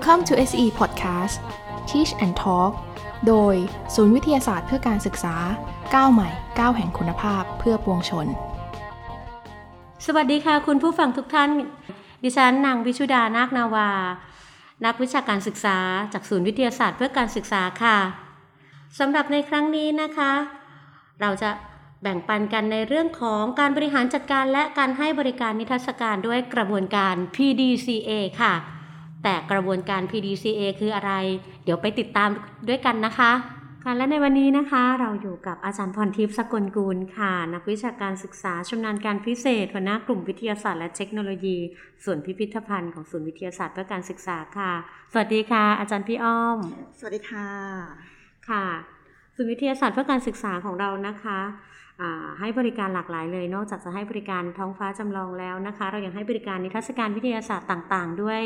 Welcome to SE Podcast Teach and Talk โดยศูนย์วิทยาศาสตร์เพื่อการศึกษาก้าวใหม่ก้าวแห่งคุณภาพเพื่อปวงชน สวัสดีค่ะคุณผู้ฟังทุกท่าน ดิฉันนางวิชุดานาคนาวา นักวิชาการศึกษาจากศูนย์วิทยาศาสตร์เพื่อการศึกษาค่ะสำหรับในครั้งนี้นะคะ เราจะแบ่งปันกันในเรื่องของการบริหารจัดการและการให้บริการนิทรรศการด้วยกระบวนการ PDCA ค่ะ แต่กระบวนการ PDCA คืออะไร เดี๋ยวไปติดตามด้วยกันนะคะค่ะและในวันนี้นะคะเราอยู่กับอาจารย์พรทิพย์สกลกูลค่ะ นักวิชาการศึกษาชำนาญการพิเศษหัวหน้ากลุ่มวิทยาศาสตร์และเทคโนโลยี ส่วนพิพิธภัณฑ์ของศูนย์วิทยาศาสตร์เพื่อการศึกษาค่ะ สวัสดีค่ะ อาจารย์พี่อ้อม สวัสดีค่ะ ค่ะ ศูนย์วิทยาศาสตร์เพื่อการศึกษาของเรานะคะอ่า ให้บริการหลากหลายเลย นอกจากจะให้บริการท้องฟ้าจำลองแล้วนะคะ เรายังให้บริการนิทรรศการวิทยาศาสตร์ต่างๆ ด้วย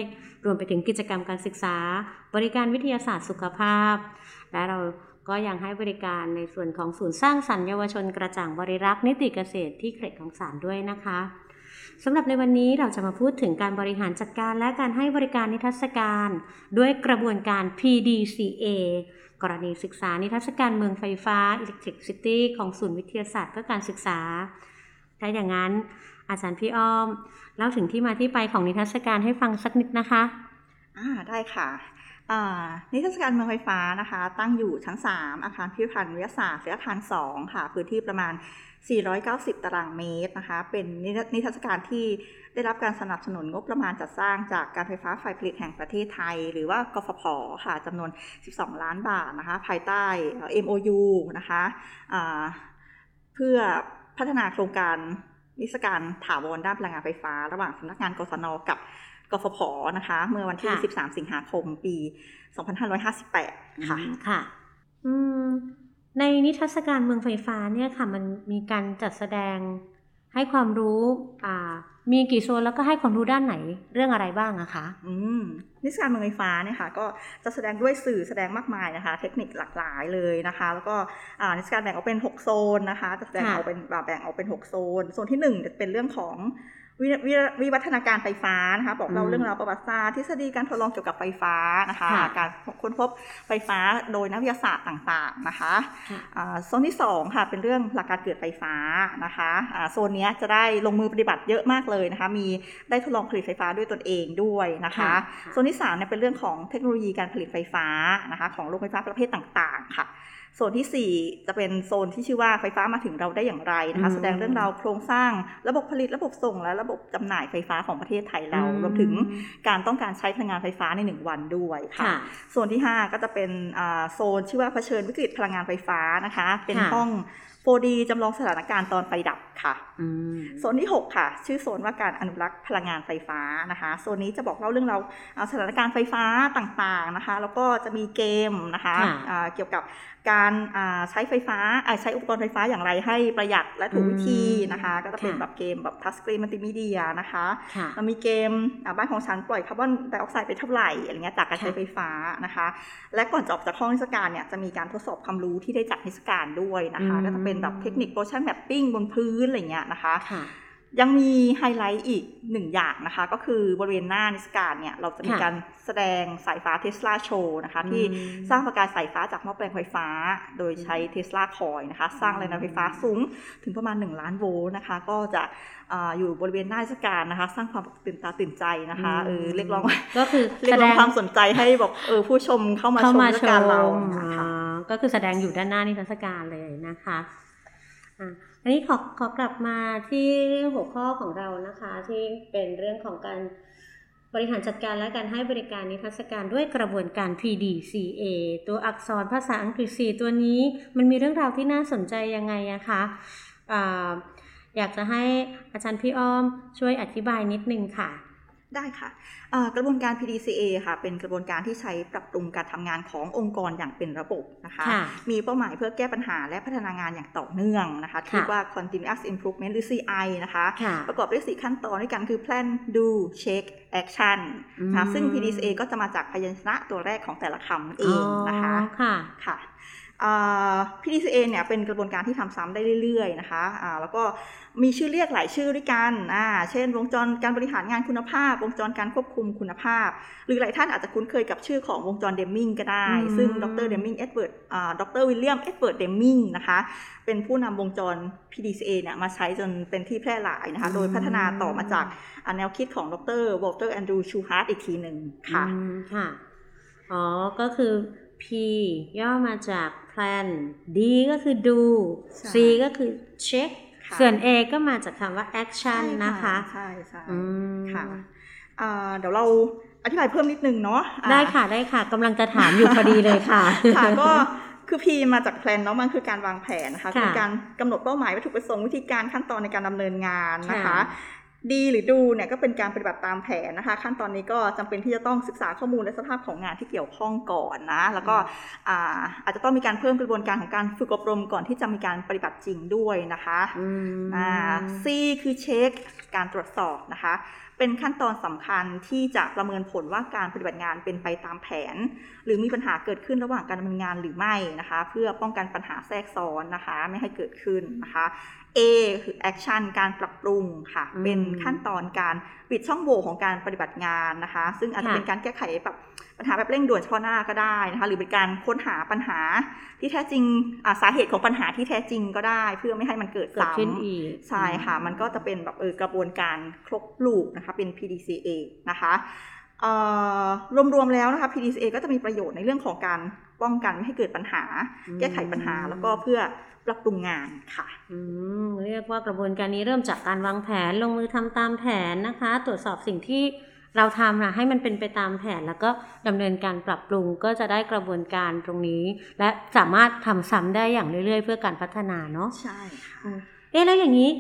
รวมไปถึงกิจกรรมการศึกษา บริการวิทยาศาสตร์สุขภาพ และเราก็ยังให้บริการในส่วนของศูนย์สร้างสรรค์เยาวชนกระจ่างบริรักษ์นิติเกษตรที่เขตของสารด้วยนะคะสำหรับในวันนี้เราจะมาพูดถึงการบริหารจัดการและการให้บริการนิทรรศการ ด้วยกระบวนการ PDCA กรณีศึกษานิทรรศการเมืองไฟฟ้า Electric City ของศูนย์วิทยาศาสตร์เพื่อการศึกษา ถ้าอย่างนั้นอาจารย์พี่อ้อม เล่าถึงที่มาที่ไปของนิทรรศการให้ฟังสักนิดนะคะอ่าได้ค่ะนิทรรศการเมืองไฟฟ้านะคะ ตั้งอยู่ชั้น 3 อาคารพิพิธภัณฑ์วิทยาศาสตร์และอาคาร 2 ค่ะ พื้นที่ประมาณ 490 ตารางเมตรนะคะ เป็นนิทรรศการที่ ได้รับการสนับสนุนงบประมาณจัดสร้างจากการไฟฟ้าฝ่ายผลิตแห่งประเทศไทย หรือว่ากฟผค่ะจำนวน 12 ล้านบาทนะคะภายใต้ MOU นะคะะเพื่อพัฒนาโครงการนิทรรศการถาวรด้านพลังงานไฟฟ้า ระหว่างสำนักงานกศนกับกฟผนะคะ เมื่อวันที่ 13 สิงหาคม ปี 2558 ค่ะ ค่ะในนิทรรศการเมืองไฟฟ้าเนี่ยค่ะ มันมีการจัดแสดงให้ความรู้อ่า มีกี่โซนแล้วก็ให้ความรู้ด้านไหนเรื่องอะไรบ้างอะคะอืมนิทรรศการเมืองไฟฟ้าเนี่ยค่ะก็จะแสดงด้วยสื่อแสดงมากมายนะคะ เทคนิคหลากหลายเลยนะคะ แล้วก็นิทรรศการแบ่งออกเป็น 6 โซนนะคะจะแสดงออกเป็นแบ่งออกเป็น 6 โซน โซนที่1จะเป็นเรื่องของ วิวัฒนาการไฟฟ้านะคะบอกเล่าเรื่องราวประวัติศาสตร์ทฤษฎีการทดลองเกี่ยวกับไฟฟ้านะคะ การค้นพบไฟฟ้าโดยนักวิทยาศาสตร์ต่างๆนะคะโซนที่2ค่ะเป็นเรื่องหลักการเกิดไฟฟ้านะคะโซนนี้จะได้ลงมือปฏิบัติเยอะมากเลยนะคะ มีได้ทดลองผลิตไฟฟ้าด้วยตนเองด้วยนะคะโซนที่3เนี่ยเป็นเรื่องของเทคโนโลยีการผลิตไฟฟ้านะคะของโรงไฟฟ้าประเภทต่างๆค่ะ โซนที่ 4 จะเป็นโซนที่ชื่อว่าไฟฟ้ามาถึงเราได้อย่างไรนะคะ แสดงเรื่องราวโครงสร้างระบบผลิตระบบส่ง และระบบจำหน่ายไฟฟ้าของประเทศไทยเรารวมถึงการต้องการใช้พลังงานไฟฟ้าในหนึ่งวันด้วยค่ะโซนที่ 5 ก็จะเป็นโซนชื่อว่าเผชิญวิกฤตพลังงานไฟฟ้านะคะ เป็นห้อง 4D จำลองสถานการณ์ตอนไฟดับค่ะโซนที่ 6 ค่ะ ชื่อโซนว่าการอนุรักษ์พลังงานไฟฟ้านะคะ โซนนี้จะบอกเล่าเรื่องราวสถานการณ์ไฟฟ้าต่างๆนะคะ แล้วก็จะมีเกมนะคะเกี่ยวกับ การใช้ไฟฟ้าใช้อุปกรณ์ไฟฟ้าอย่างไรให้ประหยัดและถูกวิธีนะคะ ก็จะเป็นแบบเกมแบบ touch screen มัลติมีเดียนะคะเรามีเกมบ้านของฉันปล่อยคาร์บอนไดออกไซด์ไปเท่าไหร่อะไรเงี้ยจากการใช้ไฟฟ้านะคะ และก่อนจะออกจากห้องนิทรรศการเนี่ยจะมีการทดสอบความรู้ที่ได้จากนิทรรศการด้วยนะคะ ก็จะเป็นแบบเทคนิค projection mapping บนพื้นอะไรเงี้ยนะคะ ยังมีไฮไลท์อีกหนึ่งอย่างนะคะ ก็คือบริเวณหน้านิทรรศการเนี่ย เราจะมีการแสดงสายฟ้า Tesla show นะคะ ที่สร้างประกายสายฟ้าจากหม้อแปลงไฟฟ้า โดยใช้ Tesla coil นะคะ สร้างแรงดันไฟฟ้าสูงถึงประมาณ 1 ล้านโวลต์นะคะ ก็จะอยู่บริเวณหน้านิทรรศการนะคะ สร้างความตื่นตาตื่นใจนะคะเออเรียกร้องก็คือเรียกร้องความสนใจให้บอกเออผู้ชมเข้ามาชมนิทรรศการเราก็คือแสดงอยู่ด้านหน้านิทรรศการเลยนะคะ อันนี้ขอขอกลับมาที่หัวข้อของเรานะคะ ที่เป็นเรื่องของการบริหารจัดการและการให้บริการนิทรรศการด้วยกระบวนการ PDCA ตัวอักษรภาษาอังกฤษ 4 ตัวนี้มันมีเรื่องราวที่น่าสนใจยังไงนะคะอะอยากจะให้อาจารย์พี่อ้อมช่วยอธิบายนิดนึงค่ะ ได้ค่ะกระบวนการ PDCA ค่ะ เป็นกระบวนการที่ใช้ปรับปรุงการทำงานขององค์กรอย่างเป็นระบบนะคะมีเป้าหมายเพื่อแก้ปัญหาและพัฒนางานอย่างต่อเนื่องนะคะเรียกว่า continuous improvement หรือ CI นะคะประกอบด้วย4ขั้นตอนด้วยกันคือ plan do check action นะซึ่ง PDCA ก็จะมาจากพยัญชนะตัวแรกของแต่ละคำเองนะคะค่ะค่ะ PDCA เนี่ยเป็นกระบวนการที่ทำซ้ำได้เรื่อยๆนะคะะแล้วก็ มีชื่อเรียกหลายชื่อด้วยกันอ่าเช่น วงจรการบริหารงานคุณภาพ วงจรการควบคุมคุณภาพ หรือหลายท่านอาจจะคุ้นเคยกับชื่อของวงจรเดมมิงก็ได้ ซึ่งดรเดมมิงเอ็ดเวิร์ดอ่าดรวิลเลียมเอ็ดเวิร์ดเดมมิงนะคะ เป็นผู้นำวงจร PDCA เนี่ยมาใช้จนเป็นที่แพร่หลายนะคะ โดยพัฒนาต่อมาจากแนวคิดของดรวอลเตอร์แอนดรูชูฮาร์ตอีกทีหนึ่งค่ะค่ะ อ๋อ ก็คือ P ย่อมาจาก plan D ก็คือ do C ก็คือ check ส่วน A ก็มาจากคำว่า action นะคะใช่ใช่ค่ะเดี๋ยวเราอธิบายเพิ่มนิดนึงเนาะได้ค่ะได้ค่ะกำลังจะถามอยู่พอดีเลยค่ะ ค่ะก็คือ P มาจากแพลนเนาะมันคือการวางแผนนะคะคือการกำหนดเป้าหมายวัตถุประสงค์วิธีการขั้นตอนในการดำเนินงานนะคะ ดีหรือดูเนี่ยก็เป็นการปฏิบัติตามแผนนะคะ ขั้นตอนนี้ก็จำเป็นที่จะต้องศึกษาข้อมูลและสภาพของงานที่เกี่ยวข้องก่อนนะ แล้วก็อาจจะต้องมีการเพิ่มกระบวนการของการฝึกอบรมก่อนที่จะมีการปฏิบัติจริงด้วยนะคะอ่า C คือเช็คการตรวจสอบนะคะ เป็นขั้นตอนสำคัญที่จะประเมินผลว่าการปฏิบัติงานเป็นไปตามแผน หรือมีปัญหาเกิดขึ้นระหว่างการดำเนินงานหรือไม่นะคะ เพื่อป้องกันปัญหาแทรกซ้อนนะคะ ไม่ให้เกิดขึ้นนะคะ A คือแอคชั่นการปรับปรุงค่ะ เป็นขั้นตอนการปิดช่องโหว่ของการปฏิบัติงานนะคะ ซึ่งอาจจะเป็นการแก้ไขแบบ ปัญหาแบบเร่งด่วนเฉพาะหน้าก็ได้นะคะ หรือเป็นการค้นหาปัญหาที่แท้จริงสาเหตุของปัญหาที่แท้จริงก็ได้ เพื่อไม่ให้มันเกิดซ้ำใช่ค่ะ มันก็จะเป็นแบบเออกระบวนการครบลูกนะคะ เป็น PDCA นะคะรวมๆแล้วนะคะ PDCA ก็จะมีประโยชน์ในเรื่องของการป้องกันไม่ให้เกิดปัญหา แก้ไขปัญหาแล้วก็เพื่อปรับปรุงงานค่ะอืมเรียกว่ากระบวนการนี้เริ่มจากการวางแผนลงมือทำตามแผนนะคะ ตรวจสอบสิ่งที่ เราทำนะให้มันเป็นไปตามแผนแล้วก็ดำเนินการปรับปรุงก็จะได้กระบวนการตรงนี้ และสามารถทำซ้ำได้อย่างเรื่อยๆ เพื่อการพัฒนาเนาะใช่ค่ะเอ๊ะแล้วอย่างนี้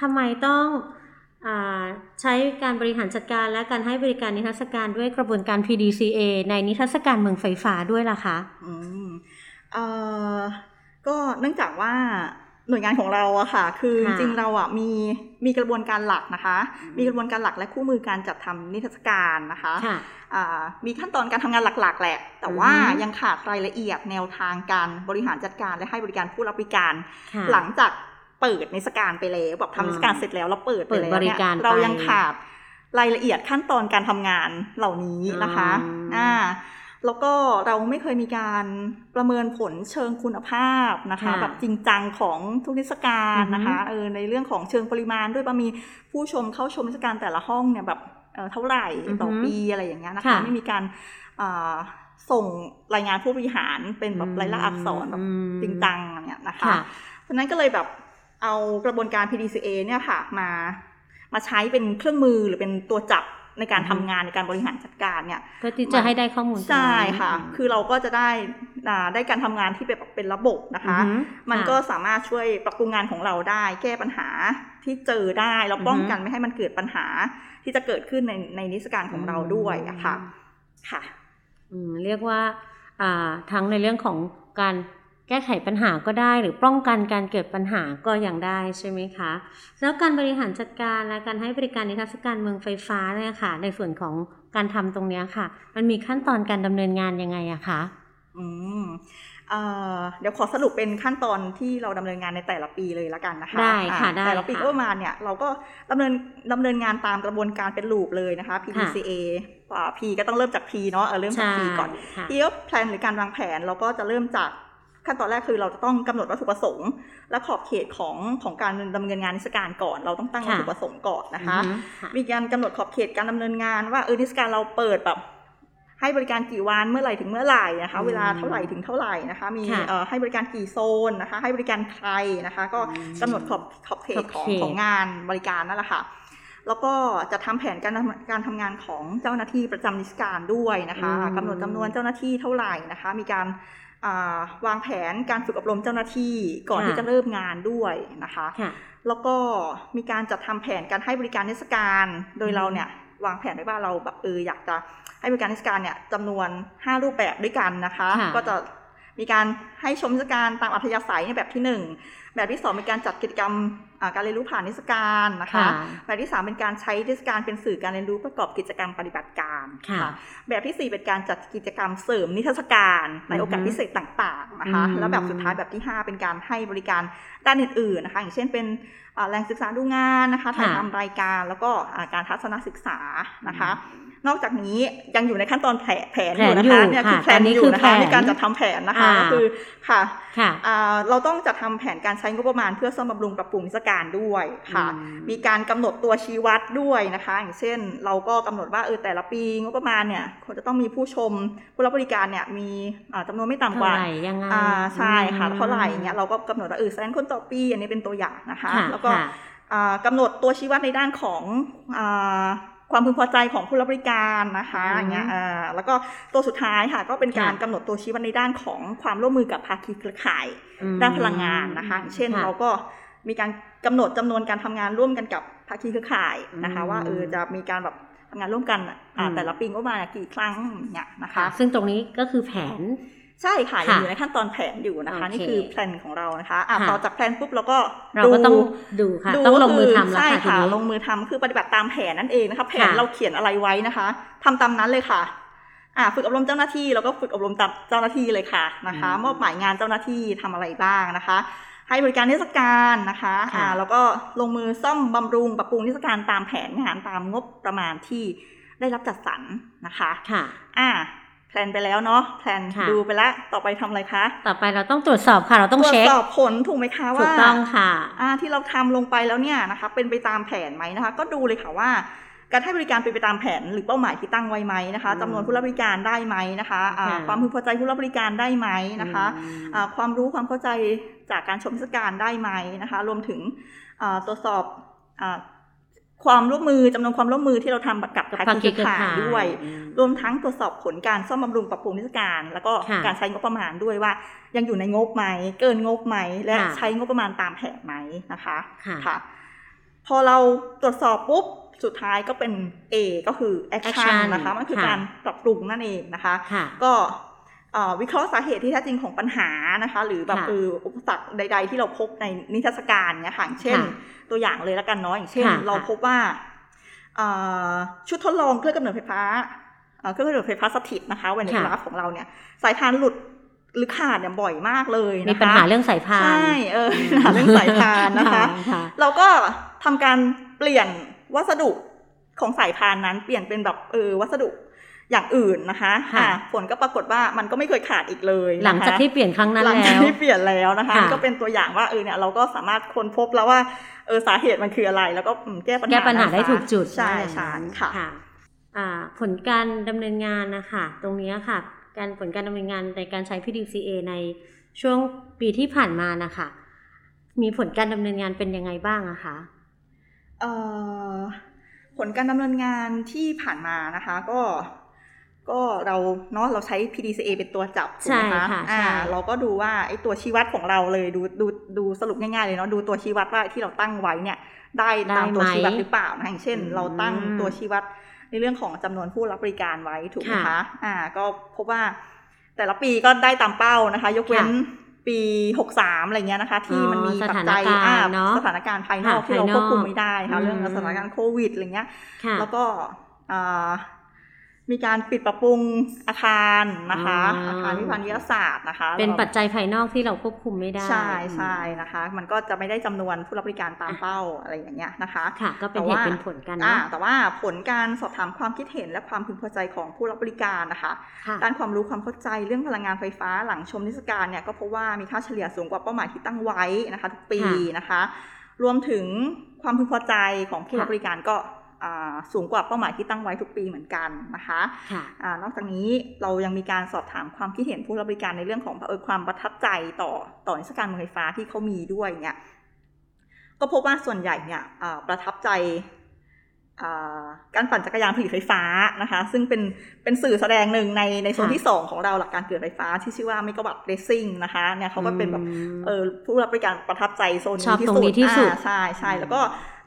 ทำไมต้องอใช้การบริหารจัดการและการให้บริการนิทรรศการด้วยกระบวนการ PDCA ในนิทรรศการเมืองไฟฟ้าด้วยล่ะคะอืมเอ่อก็เนื่องจากว่า หน่วยงานของเราอะค่ะ คือจริงเราอะมีมีกระบวนการหลักนะคะ มีกระบวนการหลักและคู่มือการจัดทำนิทรรศการนะคะมีขั้นตอนการทำงานหลัก ๆ แหละ แต่ว่ายังขาดรายละเอียดแนวทางการบริหารจัดการและให้บริการผู้รับบริการ หลังจากเปิดนิทรรศการไปแล้วแบบทำนิทรรศการเสร็จแล้วเราเปิดไปแล้วเนี่ยเรายังขาดรายละเอียดขั้นตอนการทำงานเหล่านี้นะคะอ่า แล้วก็เราไม่เคยมีการประเมินผลเชิงคุณภาพนะคะ แบบจริงจังของทุกนิทรรศการนะคะเออในเรื่องของเชิงปริมาณด้วยว่ามีผู้ชมเข้าชมนิทรรศการแต่ละห้องเนี่ยแบบเท่าไหร่ต่อปีอะไรอย่างเงี้ยนะคะไม่มีการส่งรายงานผู้บริหารเป็นแบบรายละอักษรแบบจริงจังเนี่ยนะคะเพราะนั้นก็เลยแบบเอากระบวนการ PDCA เนี่ยค่ะมามาใช้เป็นเครื่องมือหรือเป็นตัวจับ ในการทำงานในการบริหารจัดการเนี่ยเพื่อที่จะให้ได้ข้อมูลใช่ค่ะ คือเราก็จะได้ได้การทำงานที่เป็นเป็นระบบนะคะ มันก็สามารถช่วยปรับปรุงงานของเราได้ แก้ปัญหาที่เจอได้แล้วป้องกันไม่ให้มันเกิดปัญหาที่จะเกิดขึ้นในในนิสการของเราด้วยอะค่ะค่ะเรียกว่าทั้งในเรื่องของการแก้ไขปัญหาก็ได้หรือป้องกันการเกิดปัญหาก็ยังได้ใช่ไหมคะแล้วการบริหารจัดการและการให้บริการนิทรรศการเมืองไฟฟ้าเนี่ยค่ะ ในส่วนของการทำตรงนี้ค่ะ มันมีขั้นตอนการดำเนินงานยังไงอะคะอืมเดี๋ยวขอสรุปเป็นขั้นตอนที่เราดำเนินงานในแต่ละปีเลยละกันนะคะได้ค่ะได้แต่ละปีก็ประมาณเนี่ยเราก็ดำเนินดำเนินงานตามกระบวนการเป็นลูปเลยนะคะ PDCA P ก็ต้องเริ่มจาก P เนาะเริ่มจาก P ก่อน P ก็แพลนหรือการวางแผนเราก็จะเริ่มจาก ขั้นตอนแรกคือเราจะต้องกำหนดวัตถุประสงค์ และขอบเขตของของการดำเนินงานนิสการก่อน เราต้องตั้งวัตถุประสงค์ก่อนนะคะ มีการกำหนดขอบเขตการดำเนินงานว่าเออนิสการเราเปิดแบบให้บริการกี่วันเมื่อไหร่ถึงเมื่อไหร่นะคะ เวลาเท่าไหร่ถึงเท่าไหร่นะคะ มีให้บริการกี่โซนนะคะ ให้บริการใครนะคะ ก็กำหนดขอบขอบเขตของของงานบริการนั่นแหละค่ะแล้วก็จะทำแผนการการทำงานของเจ้าหน้าที่ประจำนิสการด้วยนะคะกำหนดจำนวนเจ้าหน้าที่เท่าไหร่นะคะ มีการ วางแผนการฝึกอบรมเจ้าหน้าที่ก่อนที่จะเริ่มงานด้วยนะคะแล้วก็มีการจัดทำแผนการให้บริการเทศกาลโดยเราเนี่ยวางแผนไว้ว่าเราแบบเอออยากจะให้บริการเทศกาลเนี่ยจำนวน 5 รูปแบบด้วยกันนะคะ ก็จะมีการให้ชมนิทรรศการตามอัธยาศัยในแบบที่หนึ่ง แบบที่สองเป็นการจัดกิจกรรมอ่าการเรียนรู้ผ่านนิทรรศการนะคะค่ะแบบที่สามเป็นการใช้นิทรรศการเป็นสื่อการเรียนรู้ประกอบกิจกรรมปฏิบัติการค่ะ แบบที่สี่เป็นการจัดกิจกรรมเสริมนิทรรศการในโอกาสอือฮึพิเศษต่างๆนะคะอืมแล้วแบบสุดท้ายแบบที่ห้าเป็นการให้บริการด้านอื่นๆนะคะ อย่างเช่นเป็นอ่าแรงศึกษาดูงานนะคะถ่ายทำรายการแล้วก็อ่าการทัศนศึกษานะคะ นอกจากนี้ยังอยู่ในขั้นตอนแผนแผนอยู่นะคะแผนอยู่เนี่ยคือค่ะแผนตอนนี้อยู่คือนะแผคะนในการจัดทำแผนนะคะอ่าก็คือค่ะค่ะอ่าเราต้องจัดทำแผนการใช้งบประมาณเพื่อซ่อมบำรุงปรับปรุงนิทรรศการด้วยค่ะอืมมีการกำหนดตัวชี้วัดด้วยนะคะ อย่างเช่น เราก็กำหนดว่าเออแต่ละปีงบประมาณเนี่ยควรจะต้องมีผู้ชมผู้รับบริการเนี่ยมีอ่าจำนวนไม่ต่ำกว่าเท่าไหร่ยังไงอ่าใช่ค่ะอืมเท่าไหร่เงี้ยเราก็กำหนดว่าเออแสนคนต่อปีอันนี้เป็นตัวอย่างนะคะค่ะแล้วก็ค่ะอ่ากำหนดตัวชี้วัดในด้านของอา ความพึงพอใจของผู้รับบริการนะคะอืมอย่างเงี้ยอ่าแล้วก็ตัวสุดท้ายค่ะ ก็เป็นการค่ะกำหนดตัวชี้วัดในด้านของความร่วมมือกับภาคีเครือข่ายอืมด้านพลังงานนะคะอย่างเช่นค่ะเราก็มีการกำหนดจำนวนการทำงานร่วมกันกับภาคีเครือข่ายนะคะอืมว่าเออจะมีการแบบทำงานร่วมกันอะอืมแต่ละปีก็มากี่ครั้งเนี่ยนะคะค่ะซึ่งตรงนี้ก็คือแผน ใช่ค่ะค่ะยังอยู่ในขั้นตอนแผนอยู่นะคะโอเคนี่คือแผนของเรานะคะอะค่ะต่อจากแผนปุ๊บเราก็เราก็ต้องดูค่ะต้องลงมือทำแล้วใช่ค่ะทีค่ะนี้ลงมือทำคือปฏิบัติตามแผนนั่นเองนะคะแผนค่ะเราเขียนอะไรไว้นะคะทำตามนั้นเลยค่ะอ่าฝึกอบรมเจ้าหน้าที่แล้วก็ฝึกอบรมตามเจ้าหน้าที่เลยค่ะนะคะมอบหมายงานเจ้าหน้าที่ทำอะไรบ้างนะคะ ให้บริการนิทรรศการนะคะค่ะอ่าแล้วก็ลงมือซ่อมบำรุงปรับปรุงนิทรรศการตามแผนงานตามงบประมาณที่ได้รับจัดสรรนะคะค่ะอ่า แพลนไปแล้วเนาะแพลนค่ะดูไปแล้วต่อไปทำอะไรคะ ต่อไปเราต้องตรวจสอบค่ะ เราต้องเช็คตรวจสอบผลถูกไหมคะถูว่ากต้องค่ะอ่าที่เราทำลงไปแล้วเนี่ยนะคะ เป็นไปตามแผนไหมนะคะ ก็ดูเลยค่ะว่า การให้บริการเป็นไปตามแผนหรือเป้าหมายที่ตั้งไว้ไหมนะคะอืมจำนวนผู้รับบริการได้ไหมนะคะอ่าค่ะความพึงพอใจผู้รับบริการได้ไหมนะคะอืมอ่าความรู้ความเข้าใจจากการชมเทศกาลได้ไหมนะคะ รวมถึงอ่าตรวจสอบอา ความร่วมมือจำนวนความร่วมมือที่เราทำกับกับภาภาคีคีเคเครืรืออข่าข่ายยด้วยอืมรวมทั้งตรวจสอบผลการซ่อมบำรุงปรับปรุงนิทรรศการ แล้วก็ค่ะการใช้งบประมาณด้วยว่า ยังอยู่ในงบไหมเกินงบไหมและค่ะใช้งบประมาณตามแผนไหมนะคะค่ะค่ะ พอเราตรวจสอบปุ๊บสุดท้ายก็เป็น A ก็คือ action action นะคะมันคือค่ะการปรับปรุงนั่นเองนะคะค่ะก็เอ่อ วิเคราะห์สาเหตุที่แท้จริงของปัญหานะคะ หรือแบบค่ะเอออุปสรรคใด ๆ ที่เราพบในนิทรรศการเนี่ยค่ะอย่างเช่นค่ะตัวอย่างเลยแล้วกันเนาะอย่างเช่นค่ะเราพบว่าเอ่อชุดทดลองเครื่องกำเนิดไฟฟ้าเอ่อเครื่องกำเนิดไฟฟ้าสถิตนะคะไว้ในค่ะกราฟของเราเนี่ยสายพานหลุดหรือขาดเนี่ยบ่อยมากเลยนะคะมีปัญหาเรื่องสายพานใช่เออปัญหาเรื่องสายพานนะคะค่ะเราก็ทำการเปลี่ยนวัสดุของสายพานนั้น เปลี่ยนเป็นแบบเออวัสดุ อย่างอื่นนะคะค่ะอ่าผลก็ปรากฏว่ามันก็ไม่เคยขาดอีกเลยนะคะหลังจากที่เปลี่ยนครั้งนั้นหลังแล้จากวที่เปลี่ยนแล้วนะคะค่ะนี่ก็เป็นตัวอย่างว่าเออเนี่ยเราก็สามารถค้นพบแล้วว่าเออสาเหตุมันคืออะไร แล้วก็อืมแก้ปัญหาแก้ปัญหาได้ซะถูกจุดใช่ว่าอย่างใช่นั้นค่ะอ่าผลการดำเนินงานนะคะตรงเนี้ยค่ะ การผลการดำเนินงานในการใช้ PDCA ในช่วงปีที่ผ่านมานะคะมีผลการดำเนินงานเป็นยังไงบ้างอะคะเอ่อผลการดำเนินงานที่ผ่านมานะคะ ก็ ก็เราเนาะเราใช้ PDCA เป็นตัวจับถูกไหมใช่คะค่ะอ่าใช่เราก็ดูว่าไอ้ตัวชี้วัดของเราเลยดูดูดูสรุปง่ายๆเลยเนาะดูตัวชี้วัดว่าที่เราตั้งไว้เนี่ย ได้ตามตัวชี้วัดหรือเปล่านะอย่างเช่นอืมเราตั้งตัวชี้วัดในเรื่องของจำนวนผู้รับบริการไว้ถูกไหมค่ะคะ อ่า ก็พบว่าแต่ละปีก็ได้ตามเป้านะคะ ยกเว้นปีหกสามอะไรเงี้ยนะคะ ที่มันมีอ๋อปัจจัยสถานการณ์อ่าเนอะสถานการณ์ภายนอกค่ะที่เราภายนคอกวบคุมไม่ได้ค่ะเรื่องอืมสถานการณ์โควิดอะไรเงี้ยค่ะแล้วก็อ่า มีการปิดปรับปรุงอาคารนะคะอ๋อออาคารวิพานิยศาสตร์นะคะ เป็นแล้วปัจจัยภายนอกที่เราควบคุมไม่ได้ ใช่ใช่นะคะ มันก็จะไม่ได้จำนวนผู้รับบริการตามเป้าอะไรอย่างเงี้ยนะคะค่ะก็เป็นแต่เหว่าตุเป็นผลกันอ่าเนาะแต่ว่าผลการสอบถามความคิดเห็นและความพึงพอใจของผู้รับบริการนะคะค่ะด้านความรู้ความเข้าใจเรื่องพลังงานไฟฟ้าหลังชมนิทรรศการเนี่ยก็พบว่ามีค่าเฉลี่ยสูงกว่าเป้าหมายที่ตั้งไว้นะคะ ทุกปีค่ะนะคะ รวมถึงความพึงพอใจของผู้รับบริการก็อ่า สูงกว่าเป้าหมายที่ตั้งไว้ทุกปีเหมือนกันนะคะค่ะอานอกจากนี้เรายังมีการสอบถามความคิดเห็นผู้รับบริการในเรื่องของเออความประทับใจต่อต่อนิทรรศการเมืองไฟฟ้าที่เขามีด้วยเนี่ยก็พบว่าส่วนใหญ่เนี่ยอ่าประทับใจอ่า การปั่นจักรยานผลิตไฟฟ้านะคะ ซึ่งเป็นเป็นสื่อแสดงหนึ่งในในโซนค่ะที่สองของเราหลักการเกิดไฟฟ้าที่ชื่อว่าเมกะวัตต์เรซิ่งนะคะเนี่ยเขาก็เป็นแบบอืมเออผู้รับบริการประทับใจโซนชอบนี้ที่ตรสุงดนี้ที่สุดอ่าใช่ใช่แล้วก็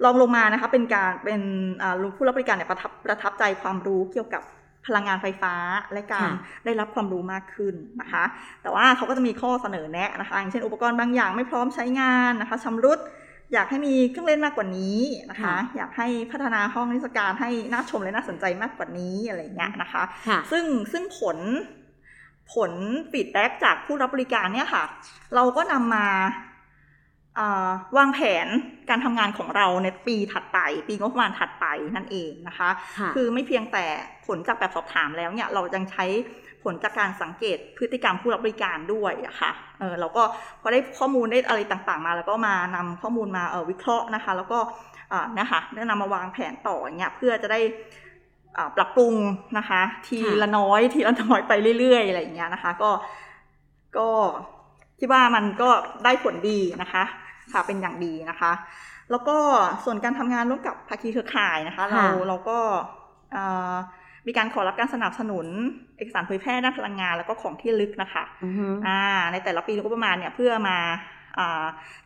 ลองลงมานะคะเป็นการเป็นอ่าผู้รับบริการเนี่ยประทับประทับใจความรู้เกี่ยวกับพลังงานไฟฟ้าและการค่ะได้รับความรู้มากขึ้นนะคะ แต่ว่าเขาก็จะมีข้อเสนอแนะนะคะอย่างเช่นอุปกรณ์บางอย่างไม่พร้อมใช้งานนะคะชำรุด อยากให้มีเครื่องเล่นมากกว่านี้นะคะค่ะอยากให้พัฒนาห้องนิทรรศการให้น่าชมและน่าสนใจมากกว่านี้อะไรอย่างเงี้ยนะคะค่ะซึ่งซึ่งผลผลฟีดแบ็กจากผู้รับบริการเนี่ยค่ะ เราก็นำมาอ่าวางแผนการทำงานของเราในปีถัดไป ปีงบประมาณถัดไปนั่นเองนะคะค่ะคือไม่เพียงแต่ผลจากแบบสอบถามแล้วเนี่ย เรายังใช้ ผลจากการสังเกตพฤติกรรมผู้รับบริการด้วยอะค่ะเออเราก็พอได้ข้อมูลได้อะไรต่างๆ มา แล้วก็มานำข้อมูลมาเออวิเคราะห์นะคะ แล้วก็อ่านะคะได้นำมาวางแผนต่ออย่างเงี้ยเพื่อจะได้อ่าปรับปรุงนะคะ ทีละน้อยทีละน้อยไปเรื่อยๆอะไรอย่างเงี้ยนะคะ ก็ก็คิดว่ามันก็ได้ผลดีนะคะ ค่ะเป็นอย่างดีนะคะ แล้วก็ส่วนการทำงานร่วมกับภาคีเครือข่ายนะคะ เราค่ะเราก็เอ่อ มีการขอรับการสนับสนุน เอกสารเผยแพร่ด้านพลังงานแล้วก็ของที่ระลึกนะคะอือฮึอ่าในแต่ละปีงบประมาณเนี่ยเพื่อมาอ่า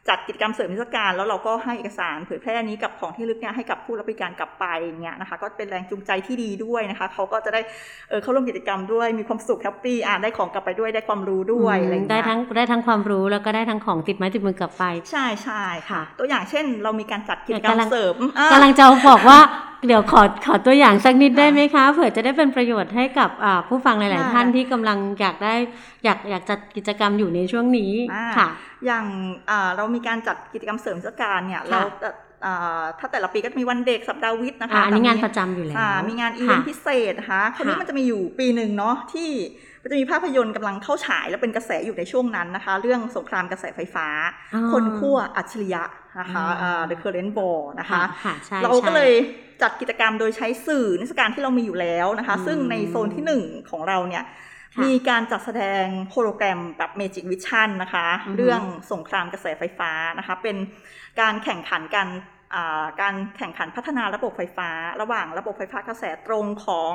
จัดกิจกรรมเสริมนิทรรศการ แล้วเราก็ให้เอกสารเผยแพร่นี้กับของที่ระลึกเนี่ยให้กับผู้รับบริการกลับไปอย่างเงี้ยนะคะ ก็เป็นแรงจูงใจที่ดีด้วยนะคะเขาก็จะได้เออเข้าร่วมกิจกรรมด้วยมีความสุขแฮปปี้อ่าได้ของกลับไปด้วยได้ความรู้ด้วยอะไรอย่างเงี้ยได้ทั้งได้ทั้งความรู้แล้วก็ได้ทั้งของติดไม้ติดมือกลับไป ใช่ใช่ค่ะค่ะตัวอย่างเช่น เรามีการจัดกิจกรรมกำลังเสริมอ่ากำลังจะบอกว่า เดี๋ยวขอขอตัวอย่างสักนิดได้ไหมคะเผื่อจะได้เป็นประโยชน์ให้กับอ่าผู้ฟังหลายได้ๆท่านที่กำลังอยากได้อยากอยากจัดกิจกรรมอยู่ในช่วงนี้อ่าค่ะ อย่างอ่าเรามีการจัดกิจกรรมเสริมเทศกาลเนี่ยค่ะเราจะอ่าถ้าแต่ละปีก็จะมีวันเด็กสัปดาห์วิทย์นะคะอ่าอันนี้งานแต่มีประจำอยู่แล้วอ่ามีงานอีเวนต์ค่ะพิเศษนะคะคราวนี้ค่ะมันจะมีอยู่ปีหนึ่งเนาะที่มันจะมีภาพยนตร์กำลังเข้าฉาย แล้วเป็นกระแสอยู่ในช่วงนั้นนะคะ เรื่องสงครามกระแสไฟฟ้าอ๋อคนขั้วอัจฉริยะ นะคะอ่าอ่า The Current War นะคะค่ะใช่เราก็ใช่เลยจัดกิจกรรมโดยใช้สื่อนิทรรศการที่เรามีอยู่แล้วนะคะอืมซึ่งในโซนที่หนึ่งของเราเนี่ยค่ะมีการจัดแสดงโฮโลแกรมแบบ Magic Vision นะคะอือฮึเรื่องสงครามกระแสไฟฟ้านะคะ เป็นการแข่งขันกันอ่าการแข่งขันพัฒนาระบบไฟฟ้า ระหว่างระบบไฟฟ้ากระแสตรงของ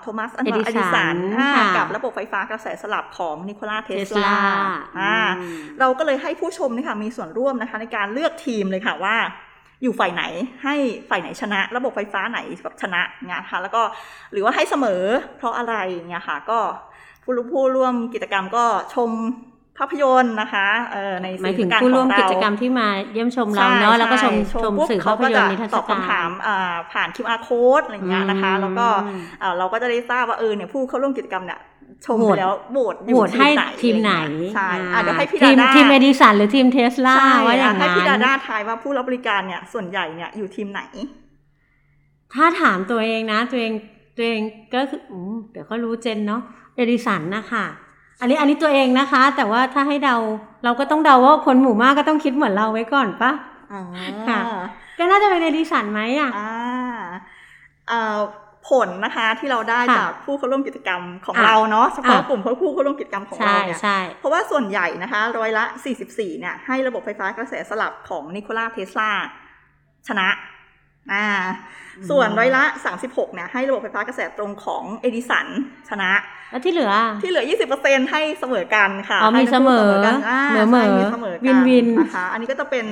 โทมัสอัน Edison อดิสันค่ะกับระบบไฟฟ้ากระแสสลับของนิโคลาเทสลาเทสลาอ่าเราก็เลยให้ผู้ชมเนี่ยค่ะมีส่วนร่วมนะคะในการเลือกทีมเลยค่ะว่าอยู่ฝ่ายไหนให้ฝ่ายไหนชนะ ระบบไฟฟ้าไหนแบบชนะเงี้ยค่ะแล้วก็หรือว่าให้เสมอเพราะอะไรเงี้ยค่ะ ก็ผู้ร่วมผู้ร่วมกิจกรรมก็ชม ภาพยนตร์นะคะเออในหมายถึงสื่อการผู้ร่วมของเากิจกรรมที่มาเยี่ยมชมเราเนาะใช่แล้วก็ชมใช่ชมปุ๊บสื่อเขาภาพก็ยจะนตร์นิทรรศตอบการคำถามอ่าผ่าน QR code อะไรเงี้ยนะคะ แล้วก็อืมอ่าเราก็จะได้ทราบว่าเออเนี่ยผู้เข้าร่วมกิจกรรมเนี่ยชมโหไปวตแล้วโหวตอโหยู่วตให้ทีมไหนใช่อะเดี๋ยวให้พี่ทีดามด้าทีมเอดิสันหรือทีมเทสลาใช่ว่าอย่างให้นั้นพี่ดาด้าทายว่าผู้รับบริการเนี่ยส่วนใหญ่เนี่ยอยู่ทีมไหน ถ้าถามตัวเองนะ ตัวเองตัวเองก็คืออืมเดี๋ยวก็รู้เจนเนาะเอดิสันนะคะ อันนี้อันนี้ตัวเองนะคะ แต่ว่าถ้าให้เดาเราก็ต้องเดาว่าคนหมู่มากก็ต้องคิดเหมือนเราไว้ก่อนปะค่ะก็น่าจะเป็นเอดิสันไหมอะอ่าเอ่อผลนะคะที่เราได้ค่ะจากผู้เข้าร่วมกิจกรรมของอะเราเนาะเฉพาะอะกลุ่มผู้เข้าร่วมกิจกรรมของใช่เราเนี่ยใช่เพราะว่าส่วนใหญ่นะคะร้อยละ 44เนี่ยให้ระบบไฟฟ้ากระแสสลับของนิโคลาเทสลาชนะ อ่าส่วนร้อยละ 36เนี่ยให้ระบบไฟฟ้ากระแสตรงของเอดิสันชนะ แล้วที่เหลือ ที่เหลือ 20%ให้เสมอกันค่ะอ๋อมีให้ทั้งคู่เสมอกันอ่าเหมอใช่ๆมีเสมอวิกันวินนะคะอันนี้ก็จะเป็น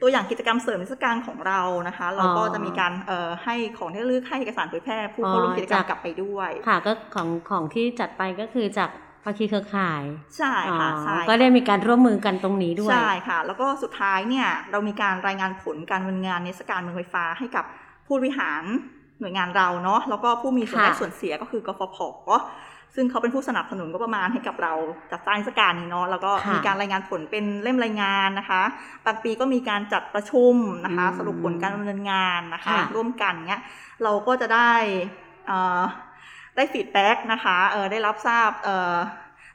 ตัวอย่างกิจกรรมเสริมนิทรรศการของเรานะคะ เราก็อ๋อจะมีการเอ่อให้ของที่ระลึกให้เอกสารเผยแพร่ผู้เข้าร่วมอ๋อกิจกรรมจากกลับไปด้วย ค่ะก็ของของที่จัดไปก็คือจาก ภาคีเครือข่าย ใช่ค่ะอ๋อใช่ก็ได้มีการร่วมมือกันตรงนี้ด้วย ใช่ค่ะ แล้วก็สุดท้ายเนี่ยเรามีการรายงานผลการดำเนินงานในเทศกาลเมืองไฟฟ้าให้กับผู้บริหารหน่วยงานเราเนาะแล้วก็ผู้มีส่วนได้ค่ะส่วนเสียก็คือกฟผซึ่งเขาเป็นผู้สนับสนุนก็ประมาณให้กับเราจัดสร้างเทศกาลนี้เนาะแล้วก็ค่ะมีการรายงานผลเป็นเล่มรายงานนะคะบางปีก็มีการจัดประชุมนะคะอืมสรุปผลการดำเนินงานนะคะค่ะร่วมกันเนี้ยเราก็จะได้เอ่อ ได้ feedback นะคะเออได้รับทราบเอ่อ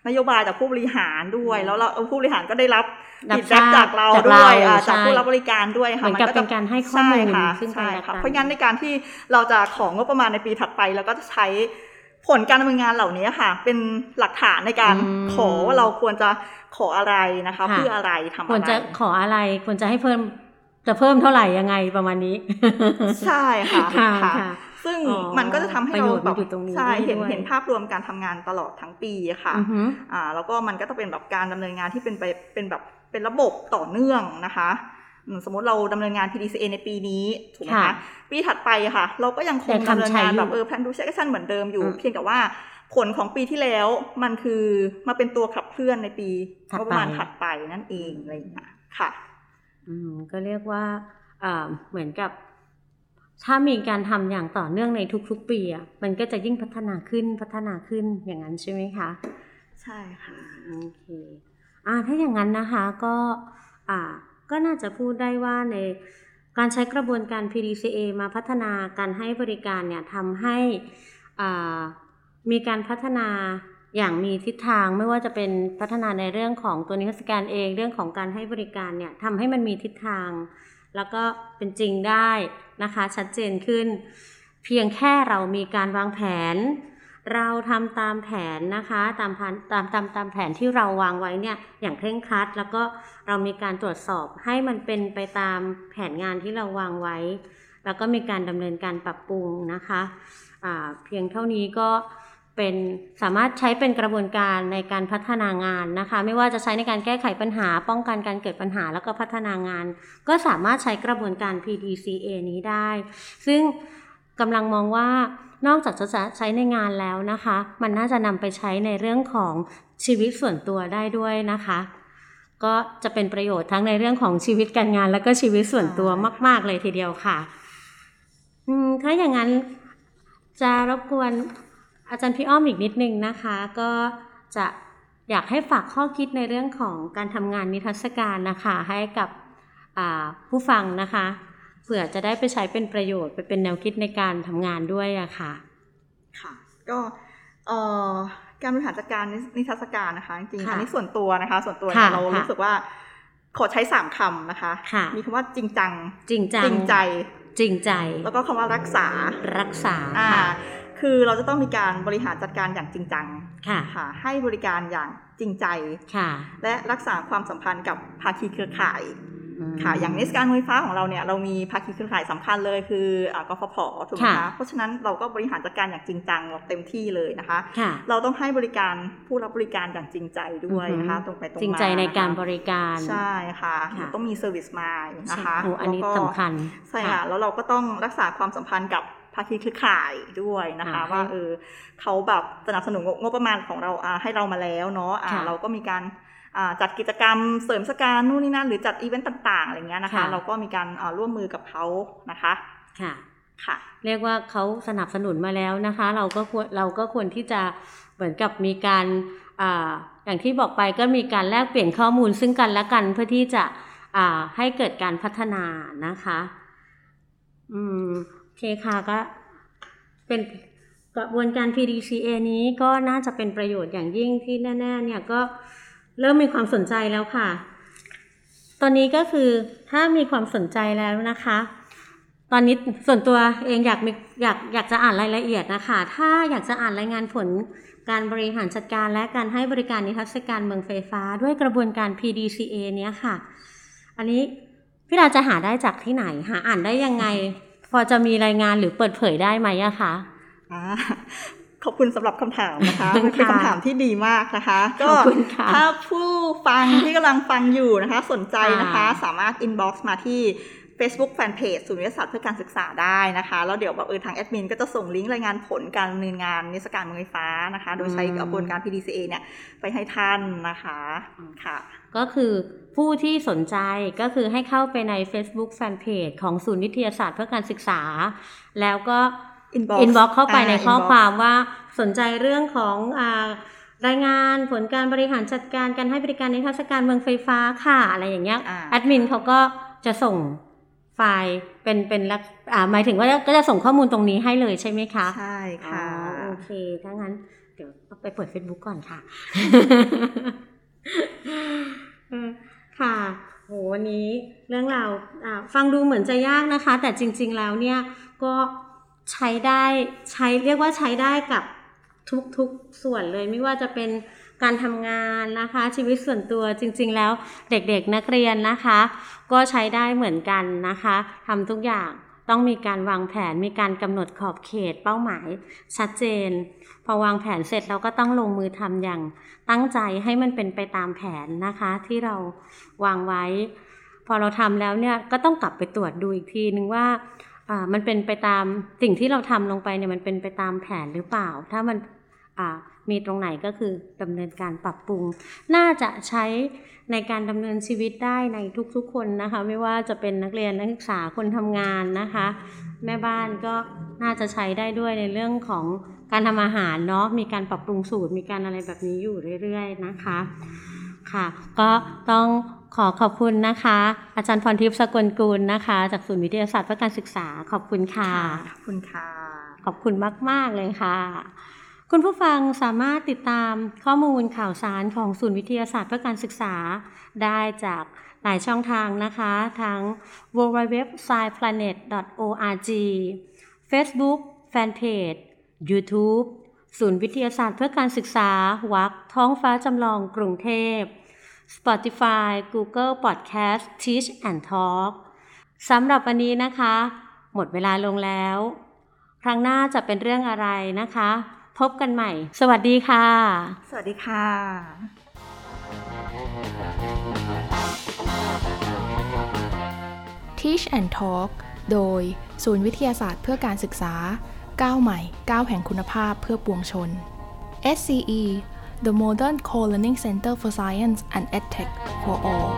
นโยบายจากผู้บริหารด้วย แล้วเราเออผู้บริหารก็ได้รับรับฟีดแบ็กทราบจากเราจากด้วยเราอ่าจากใช่ผู้รับบริการด้วยค่ะเหมือนกับจะเป็นการให้ข้อมูลใช่ค่ะซึ่งกันใช่และกัค่ะนเพราะงั้นในการที่เราจะของงบประมาณในปีถัดไปเราก็จะใช้ผลการดำเนินงานเหล่านี้ค่ะ เป็นหลักฐานในการอืมขอว่าเราควรจะขออะไรนะคะค่ะเพื่ออะไรทำอะไรควรจะขออะไรควรจะให้เพิ่มจะเพิ่มเท่าไหร่ยังไงประมาณนี้ ใช่ค่ะค่ะค่ะค่ะ ซึ่งอ๋อมันก็จะทำให้ประเราโยชน์แบมันบอยู่ตรงนี้ใช่เห็นด้วยเห็นภาพรวมการทำงานตลอดทั้งปีอะค่ะอือหืออ่าแล้วก็มันก็จะเป็นแบบการดำเนินงานที่เป็นไปเป็นแบบเป็นระบบต่อเนื่องนะคะอืมสมมติเราดำเนินงาน PDCA ในปีนี้ถูกไหมค่ะคะปีถัดไปค่ะ เราก็ยังคงยังทำดำเนินงานใช้อยู่แบบเออ plan do check action เหมือนเดิมอยู่อืมเพียงแต่ว่าผลของปีที่แล้วมันคือมาเป็นตัวขับเคลื่อนในปีถัดงไปบประมาณถัดไปนั่นเองอะไรอย่างเงี้ยค่ะ อืมก็เรียกว่าอ่าเหมือนกับ ถ้ามีการทำอย่างต่อเนื่องในทุกๆปีอะมันก็จะยิ่งพัฒนาขึ้นพัฒนาขึ้นอย่างนั้นใช่ไหมคะ ใช่ค่ะโอเคอ่าถ้าอย่างนั้นนะคะก็อ่าก็น่าจะพูดได้ว่าในการใช้กระบวนการ PDCA มาพัฒนาการให้บริการเนี่ยทำให้อ่ามีการพัฒนาอย่างมีทิศทางไม่ว่าจะเป็นพัฒนาในเรื่องของตัวนิทรรศการเอง เรื่องของการให้บริการเนี่ยทำให้มันมีทิศทาง แล้วก็เป็นจริงได้นะคะ ชัดเจนขึ้น เพียงแค่เรามีการวางแผน เราทำตามแผนนะคะตามพันตามตามตามแผนที่เราวางไว้เนี่ยอย่างเคร่งครัด แล้วก็เรามีการตรวจสอบให้มันเป็นไปตามแผนงานที่เราวางไว้ แล้วก็มีการดำเนินการปรับปรุงนะคะเพียงเท่านี้ก็ เป็นสามารถใช้เป็นกระบวนการในการพัฒนางานนะคะ ไม่ว่าจะใช้ในการแก้ไขปัญหา ป้องกันการเกิดปัญหาแล้วก็พัฒนางาน ก็สามารถใช้กระบวนการ PDCA นี้ได้ ซึ่งกำลังมองว่านอกจากจะใช้ในงานแล้วนะคะ มันน่าจะนำไปใช้ในเรื่องของชีวิตส่วนตัวได้ด้วยนะคะ ก็จะเป็นประโยชน์ทั้งในเรื่องของชีวิตการงาน แล้วก็ชีวิตส่วนตัวมาก ๆ เลยทีเดียวค่ะอืมถ้าอย่างนั้นจะรบกวน อาจารย์พี่อ้อมอีกนิดนึงนะคะ ก็จะอยากให้ฝากข้อคิดในเรื่องของการทำงานนิทรรศการนะคะ ให้กับอ่าผู้ฟังนะคะเผื่อจะได้ไปใช้เป็นประโยชน์ไปเป็นแนวคิดในการทำงานด้วยอะค่ะค่ะ ก็เอ่อการบริหารจัดการนิทรรศการนะคะ จริงๆค่ะอันนี้ส่วนตัวนะคะ ส่วนตัวค่ะเนี่ยเราค่ะรู้สึกว่าขอใช้สามคำนะคะค่ะมีคำว่าจริงจัง จริงจัง จริงใจ จริงใจ แล้วก็คำว่ารักษา รักษาอ่า ค่ะคือเราจะต้องมีการบริหารจัดการอย่างจริงจังค่ะค่ะให้บริการอย่างจริงใจค่ะ และรักษาความสัมพันธ์กับภาคีเครือข่ายมค่ะ อย่างนิสการไฟฟ้าของเราเนี่ยเรามีภาคีเครือข่ายสำคัญเลยคืออ่ากฟผถูกไหมค่ะคะเพราะฉะนั้นเราก็บริหารจัดการอย่างจริงจังแบบเต็มที่เลยนะคะค่ะเราต้องให้บริการผู้รับบริการอย่างจริงใจด้วยนะคะตรงไปตรงมาจริงใจในการะคะบริการใช่ค่ะค่ะต้องมี service mind นะคะโอ้อันนี้แล้วก็สำคัญใช่ค่ะแล้วเราก็ต้องรักษาความสัมพันธ์กับ ภาคีเครือข่ายด้วยนะคะอ่าว่าเออเขาแบบสนับสนุนงบงบประมาณของเราอ่าให้เรามาแล้วเนาะอ่าค่ะเราก็มีการอ่าจัดกิจกรรมเสริมสการนู่นนี่นั่นหรือจัดอีเวนต์ต่างๆอะไรเงี้ยนะคะค่ะเราก็มีการอ่าร่วมมือกับเขานะคะค่ะค่ะเรียกว่าเขาสนับสนุนมาแล้วนะคะ เราก็ควรเราก็ควรที่จะเหมือนกับมีการอ่าอย่างที่บอกไปก็มีการแลกเปลี่ยนข้อมูลซึ่งกันและกันเพื่อที่จะอ่าให้เกิดการพัฒนานะคะ อืมโอ เคค่ะก็เป็นกระบวนการ PDCA นี้ก็น่าจะเป็นประโยชน์อย่างยิ่งที่แน่ๆเนี่ยก็เริ่มมีความสนใจแล้วค่ะ ตอนนี้ก็คือถ้ามีความสนใจแล้วนะคะ ตอนนี้ส่วนตัวเองอยากมีอยากอยากจะอ่านรายละเอียดนะคะ ถ้าอยากจะอ่านรายงานผลการบริหารจัดการและการให้บริการนิทรรศการเมืองไฟฟ้า ด้วยกระบวนการ PDCA เนี้ยค่ะ อันนี้พี่ดาจะหาได้จากที่ไหนหาอ่านได้ยังไง อจะมีรายงานหรือเปิดเผยได้ไหมอะคะอ่าขอบคุณสำหหรับคำถามนะคะขอบคุมัณนเป็นค่ะคำถามที่ดีมากนะคะขก็อบคุณค่ะถ้าผู้ฟังที่กำลังฟังอยู่นะคะ สนใจนะคะค่ะสามารถ inbox มาที่ Facebook Fanpage ศูนย์วิทยาศาสตร์เพื่อการศึกษาได้นะคะ แล้วเดี๋ยวแบบเออทางแอดมินก็จะส่งลิงก์รายงานผลการดำเนินงานนิทรรศการเมืองไฟฟ้านะคะ โดยใช้กระบวนการ PDCA เนี่ยไปให้ท่านนะคะค่ะก็คือผู้ที่สนใจก็คือให้เข้าไปใน Facebook Fanpage ของศูนย์วิทยาศาสตร์เพื่อการศึกษา แล้วก็ inbox อินบ็อกเข้าไปในข้อ inbox ความว่าสนใจเรื่องของอารายงานผลการบริหารจัดการการให้บริการในเทรรศการเมืองไฟฟ้าค่ะ อะไรอย่างเงี้ยอ่าแอดมินเขาก็จะส่งไฟล์เป็นเป็นลักอ่าหมายถึงว่าก็จะส่งข้อมูลตรงนี้ให้เลยใช่ไหมคะ ใช่ค่ะอ๋อโอเค ถ้างั้น เดี๋ยวไปเปิด Facebook ก่อนค่ะเออ ค่ะโหวันนี้เรื่องราวฟังดูเหมือนจะยากนะคะ แต่จริง ๆแล้วเนี่ยก็ใช้ได้ใช้เรียกว่าใช้ได้กับทุกๆส่วนเลยไม่ว่าจะเป็นการทำงานนะคะ ชีวิตส่วนตัวจริง ๆ แล้วเด็กๆนักเรียนนะคะ ก็ใช้ได้เหมือนกันนะคะทำทุกอย่าง ต้องมีการวางแผนมีการกำหนดขอบเขตเป้าหมายชัดเจน พอวางแผนเสร็จเราก็ต้องลงมือทำอย่าง ตั้งใจให้มันเป็นไปตามแผนนะคะ ที่เราวางไว้ พอเราทำแล้วเนี่ยก็ต้องกลับไปตรวจดูอีกทีนึงว่ามันเป็นไปตามสิ่งที่เราทำลงไปเนี่ยมันเป็นไปตามแผนหรือเปล่า ถ้ามันมีตรงไหนก็คือดำเนินการปรับปรุง น่าจะใช้ ในการดำเนินชีวิตได้ในทุกๆคนนะคะ ไม่ว่าจะเป็นนักเรียนนักศึกษาคนทำงานนะคะ แม่บ้านก็น่าจะใช้ได้ด้วยในเรื่องของการทำอาหารเนาะมีการปรับปรุงสูตรมีการอะไรแบบนี้อยู่เรื่อย ๆนะคะค่ะก็ต้องขอขอบคุณนะคะ อาจารย์พรทิพย์สกลกุลนะคะ จากศูนย์วิทยาศาสตร์เพื่อการศึกษาขอบคุณค่ะ ขอบคุณค่ะ ขอบคุณมาก ๆ เลยค่ะ คุณผู้ฟังสามารถติดตามข้อมูลข่าวสารของศูนย์วิทยาศาสตร์เพื่อการศึกษา ได้จากหลายช่องทางนะคะ ทั้ง w w w s c i p l a n e t org Facebook Fanpage YouTube ศูนย์วิทยาศาสตร์เพื่อการศึกษา วักท้องฟ้าจำลองกรุงเทพ Spotify Google Podcast Teach and Talk สำหรับวันนี้นะคะ หมดเวลาลงแล้ว ครั้งหน้าจะเป็นเรื่องอะไรนะคะ พบกันใหม่ สวัสดีค่ะ สวัสดีค่ะ Teach and Talk โดย ศูนย์วิทยาศาสตร์เพื่อการศึกษา ก้าวใหม่ ก้าวแห่งคุณภาพเพื่อปวงชน SCE The Modern Co-Learning Center for Science and EdTech for All